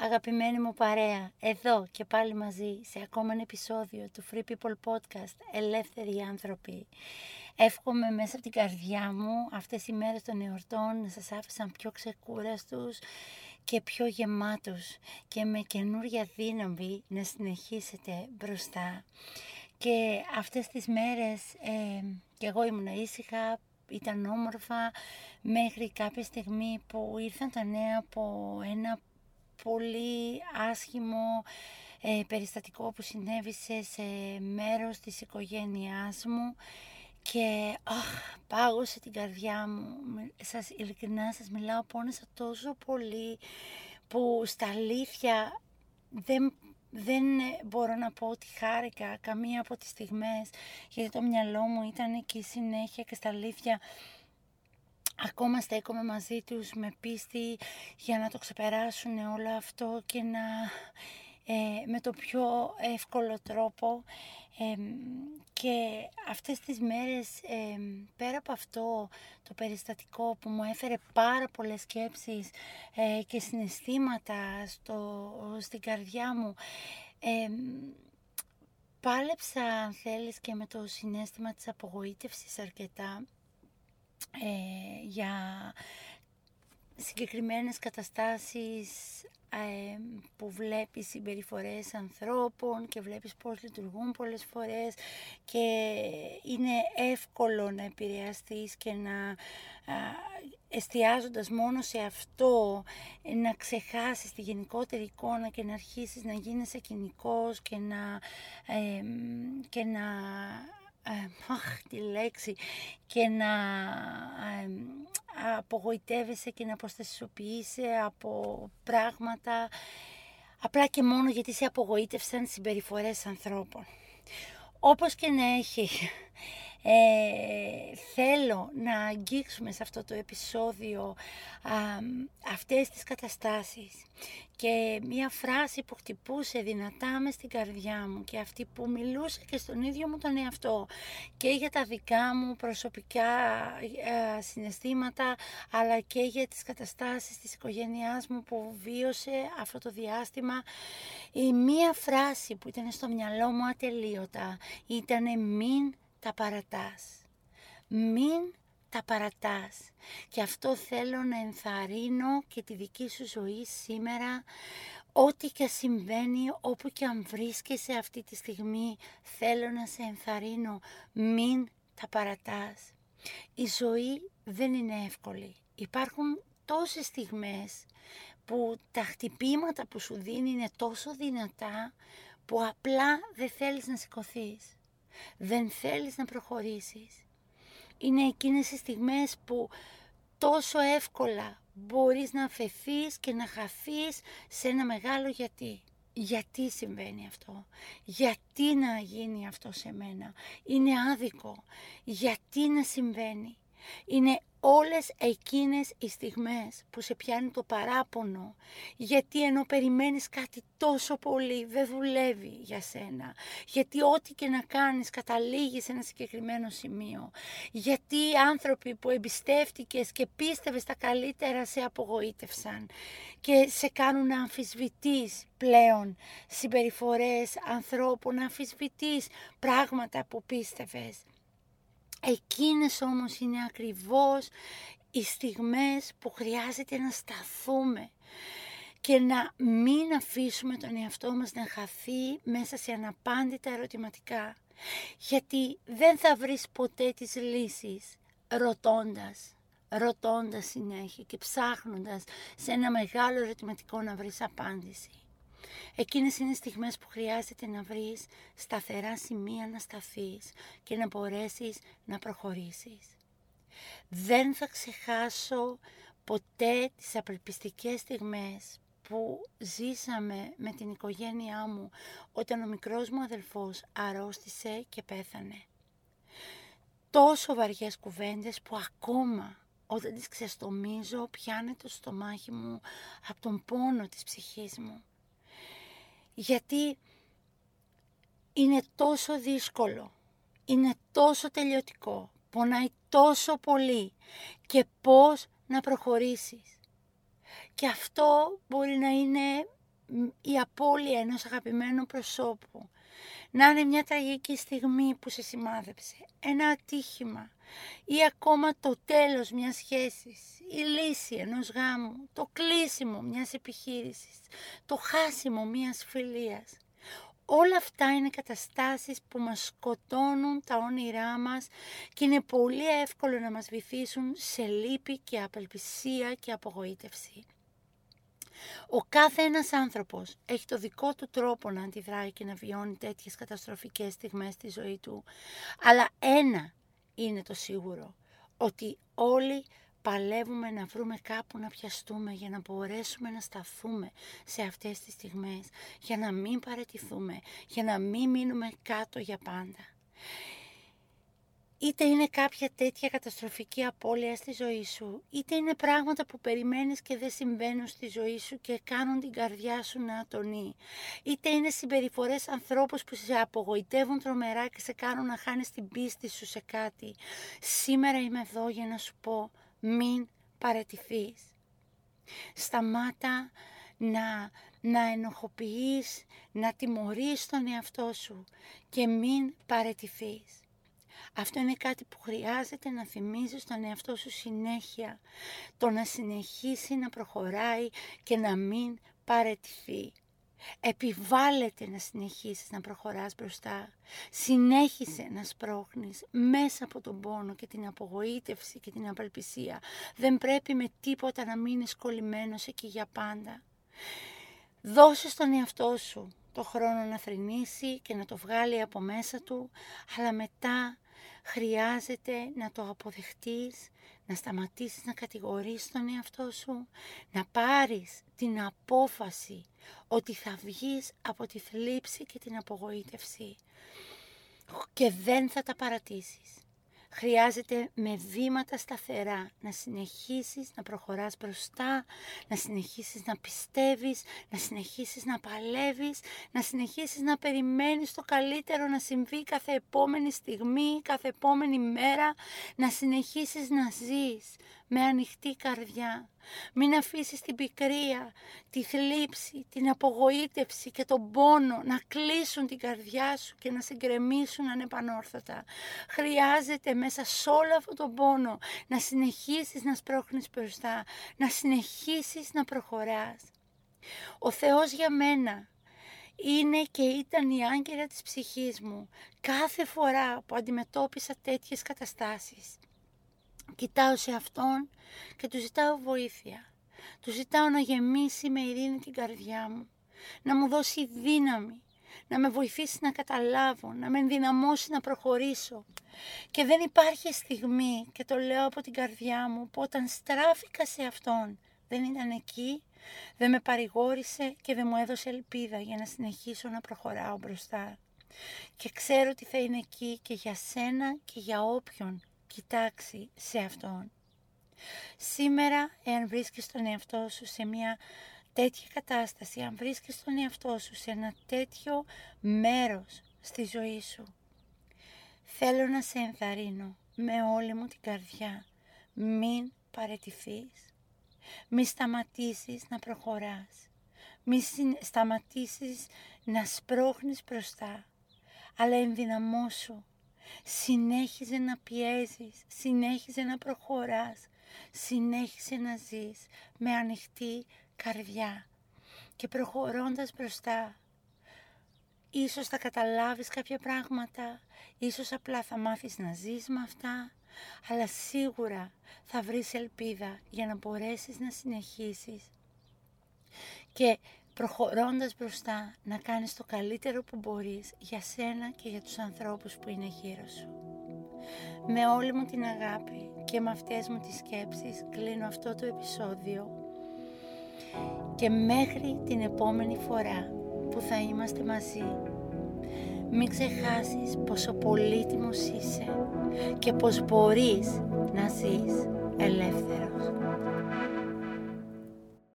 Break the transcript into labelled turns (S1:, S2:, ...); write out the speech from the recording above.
S1: Αγαπημένη μου παρέα, εδώ και πάλι μαζί σε ακόμα ένα επεισόδιο του Free People Podcast Ελεύθεροι Άνθρωποι. Εύχομαι μέσα από την καρδιά μου αυτές οι μέρες των εορτών να σας άφησαν πιο ξεκούραστους και πιο γεμάτους και με καινούρια δύναμη να συνεχίσετε μπροστά. Και αυτές τις μέρες ε, και εγώ ήμουν ήσυχα, ήταν όμορφα μέχρι κάποια στιγμή που ήρθαν τα νέα από ένα πολύ άσχημο ε, περιστατικό που συνέβησε σε μέρος της οικογένειάς μου και αχ, πάγωσε την καρδιά μου. Σας, ειλικρινά σας μιλάω, πόνεσα τόσο πολύ που στα αλήθεια δεν, δεν μπορώ να πω ότι χάρηκα καμία από τις στιγμές γιατί το μυαλό μου ήταν εκεί συνέχεια και στα αλήθεια ακόμα στέκομαι μαζί τους με πίστη για να το ξεπεράσουν όλο αυτό και να ε, με το πιο εύκολο τρόπο. Και αυτές τις μέρες πέρα από αυτό το περιστατικό που μου έφερε πάρα πολλές σκέψεις ε, και συναισθήματα στο, στην καρδιά μου πάλεψα αν θέλεις και με το συνέστημα της απογοήτευσης αρκετά ε, για συγκεκριμένες καταστάσεις ε, που βλέπεις συμπεριφορές ανθρώπων και βλέπεις πώς λειτουργούν πολλές φορές και είναι εύκολο να επηρεαστείς και να εστιάζοντας μόνο σε αυτό να ξεχάσεις τη γενικότερη εικόνα και να αρχίσεις να γίνεσαι κοινικός και να, και να αχ, τη λέξη, και να ε, απογοητεύεσαι και να αποστασιοποιείσαι από πράγματα απλά και μόνο γιατί σε απογοήτευσαν συμπεριφορές ανθρώπων. Όπως και να έχει, ε, θέλω να αγγίξουμε σε αυτό το επεισόδιο α, αυτές τις καταστάσεις. Και μια φράση που χτυπούσε δυνατά μες στην καρδιά μου και αυτή που μιλούσε και στον ίδιο μου τον εαυτό. Και για τα δικά μου προσωπικά ε, συναισθήματα αλλά και για τις καταστάσεις της οικογένειάς μου που βίωσε αυτό το διάστημα. Η μία φράση που ήταν στο μυαλό μου ατελείωτα ήταν μην τα παρατάς. Μην τα παρατάς. Και αυτό θέλω να ενθαρρύνω και τη δική σου ζωή σήμερα. Ό,τι και συμβαίνει, όπου και αν βρίσκεσαι αυτή τη στιγμή, θέλω να σε ενθαρρύνω. Μην τα παρατάς. Η ζωή δεν είναι εύκολη. Υπάρχουν τόσες στιγμές που τα χτυπήματα που σου δίνει είναι τόσο δυνατά που απλά δεν θέλεις να σηκωθείς δεν θέλεις να προχωρήσεις. Είναι εκείνες οι στιγμές που τόσο εύκολα μπορείς να αφαιθείς και να χαθείς σε ένα μεγάλο γιατί. Γιατί συμβαίνει αυτό, γιατί να γίνει αυτό σε μένα, είναι άδικο, γιατί να συμβαίνει; Είναι όλες εκείνες οι στιγμές που σε πιάνει το παράπονο γιατί ενώ περιμένεις κάτι τόσο πολύ δεν δουλεύει για σένα. Γιατί ό,τι και να κάνεις καταλήγει σε ένα συγκεκριμένο σημείο. Γιατί οι άνθρωποι που εμπιστεύτηκες και πίστευες τα καλύτερα σε απογοήτευσαν. Και σε κάνουν να αμφισβητείς πλέον συμπεριφορές ανθρώπων, να αμφισβητείς πράγματα που πίστευες Εκείνες όμως είναι ακριβώς οι στιγμές που χρειάζεται να σταθούμε και να μην αφήσουμε τον εαυτό μας να χαθεί μέσα σε αναπάντητα ερωτηματικά. Γιατί δεν θα βρεις ποτέ τις λύσεις ρωτώντας, ρωτώντας συνέχεια και ψάχνοντας σε ένα μεγάλο ερωτηματικό να βρεις απάντηση. Εκείνες είναι στιγμές που χρειάζεται να βρεις σταθερά σημεία να σταθείς και να μπορέσεις να προχωρήσεις. Δεν θα ξεχάσω ποτέ τις απελπιστικές στιγμές που ζήσαμε με την οικογένειά μου όταν ο μικρός μου αδελφός αρρώστησε και πέθανε. Τόσο βαριές κουβέντες που ακόμα όταν τις ξεστομίζω πιάνε το στομάχι μου από τον πόνο της ψυχής μου. Γιατί είναι τόσο δύσκολο, είναι τόσο τελειωτικό, πονάει τόσο πολύ και πώς να προχωρήσεις. Και αυτό μπορεί να είναι η απώλεια ενός αγαπημένου προσώπου. Να είναι μια τραγική στιγμή που σε σημάδεψε, ένα ατύχημα ή ακόμα το τέλος μιας σχέσης, η λύση ενός γάμου, το κλείσιμο μιας επιχείρησης, το χάσιμο μιας φιλίας. Όλα αυτά είναι καταστάσεις που μας σκοτώνουν τα όνειρά μας και είναι πολύ εύκολο να μας βυθίσουν σε λύπη και απελπισία και απογοήτευση. Ο κάθε ένας άνθρωπος έχει το δικό του τρόπο να αντιδράει και να βιώνει τέτοιες καταστροφικές στιγμές στη ζωή του. Αλλά ένα είναι το σίγουρο, ότι όλοι παλεύουμε να βρούμε κάπου να πιαστούμε για να μπορέσουμε να σταθούμε σε αυτές τις στιγμές, για να μην παρετηθούμε, για να μην μείνουμε κάτω για πάντα είτε είναι κάποια τέτοια καταστροφική απώλεια στη ζωή σου, είτε είναι πράγματα που περιμένεις και δεν συμβαίνουν στη ζωή σου και κάνουν την καρδιά σου να ατονεί, είτε είναι συμπεριφορές ανθρώπους που σε απογοητεύουν τρομερά και σε κάνουν να χάνεις την πίστη σου σε κάτι. Σήμερα είμαι εδώ για να σου πω μην παρετηθείς. Σταμάτα να, να ενοχοποιείς, να τιμωρείς τον εαυτό σου και μην παρετηθείς. Αυτό είναι κάτι που χρειάζεται να θυμίζεις στον εαυτό σου συνέχεια. Το να συνεχίσει να προχωράει και να μην παρετηθεί. Επιβάλλεται να συνεχίσεις να προχωράς μπροστά. Συνέχισε να σπρώχνεις μέσα από τον πόνο και την απογοήτευση και την απελπισία. Δεν πρέπει με τίποτα να μείνεις κολλημένος εκεί για πάντα. Δώσε στον εαυτό σου το χρόνο να θρυνήσει και να το βγάλει από μέσα του, αλλά μετά χρειάζεται να το αποδεχτείς, να σταματήσεις να κατηγορείς τον εαυτό σου, να πάρεις την απόφαση ότι θα βγεις από τη θλίψη και την απογοήτευση και δεν θα τα παρατήσεις. Χρειάζεται με βήματα σταθερά να συνεχίσεις να προχωράς μπροστά, να συνεχίσεις να πιστεύεις, να συνεχίσεις να παλεύεις, να συνεχίσεις να περιμένεις το καλύτερο να συμβεί κάθε επόμενη στιγμή, κάθε επόμενη μέρα, να συνεχίσεις να ζεις με ανοιχτή καρδιά. Μην αφήσεις την πικρία, τη θλίψη, την απογοήτευση και τον πόνο να κλείσουν την καρδιά σου και να σε γκρεμίσουν ανεπανόρθωτα. Χρειάζεται μέσα σε όλο αυτόν τον πόνο να συνεχίσεις να σπρώχνεις μπροστά, να συνεχίσεις να προχωράς. Ο Θεός για μένα είναι και ήταν η άγκυρα της ψυχής μου κάθε φορά που αντιμετώπισα τέτοιες καταστάσεις. Κοιτάω σε Αυτόν και του ζητάω βοήθεια. Του ζητάω να γεμίσει με ειρήνη την καρδιά μου, να μου δώσει δύναμη, να με βοηθήσει να καταλάβω, να με ενδυναμώσει να προχωρήσω. Και δεν υπάρχει στιγμή, και το λέω από την καρδιά μου, που όταν στράφηκα σε Αυτόν δεν ήταν εκεί, δεν με παρηγόρησε και δεν μου έδωσε ελπίδα για να συνεχίσω να προχωράω μπροστά. Και ξέρω ότι θα είναι εκεί και για σένα και για όποιον κοιτάξει σε Αυτόν. Σήμερα, εάν βρίσκεις τον εαυτό σου σε μια τέτοια κατάσταση, αν βρίσκεις τον εαυτό σου σε ένα τέτοιο μέρος στη ζωή σου, θέλω να σε ενθαρρύνω με όλη μου την καρδιά. Μην παρετηθείς. Μην σταματήσεις να προχωράς. Μην σταματήσεις να σπρώχνεις μπροστά. Αλλά ενδυναμώσου Συνέχιζε να πιέζεις, συνέχιζε να προχωράς, συνέχισε να ζεις με ανοιχτή καρδιά και προχωρώντας μπροστά. Ίσως θα καταλάβεις κάποια πράγματα, ίσως απλά θα μάθεις να ζεις με αυτά, αλλά σίγουρα θα βρεις ελπίδα για να μπορέσεις να συνεχίσεις. Και προχωρώντας μπροστά να κάνεις το καλύτερο που μπορείς για σένα και για τους ανθρώπους που είναι γύρω σου. Με όλη μου την αγάπη και με αυτές μου τις σκέψεις κλείνω αυτό το επεισόδιο Και μέχρι την επόμενη φορά που θα είμαστε μαζί, μην ξεχάσεις πόσο πολύτιμος είσαι και πως μπορείς να ζεις ελεύθερος.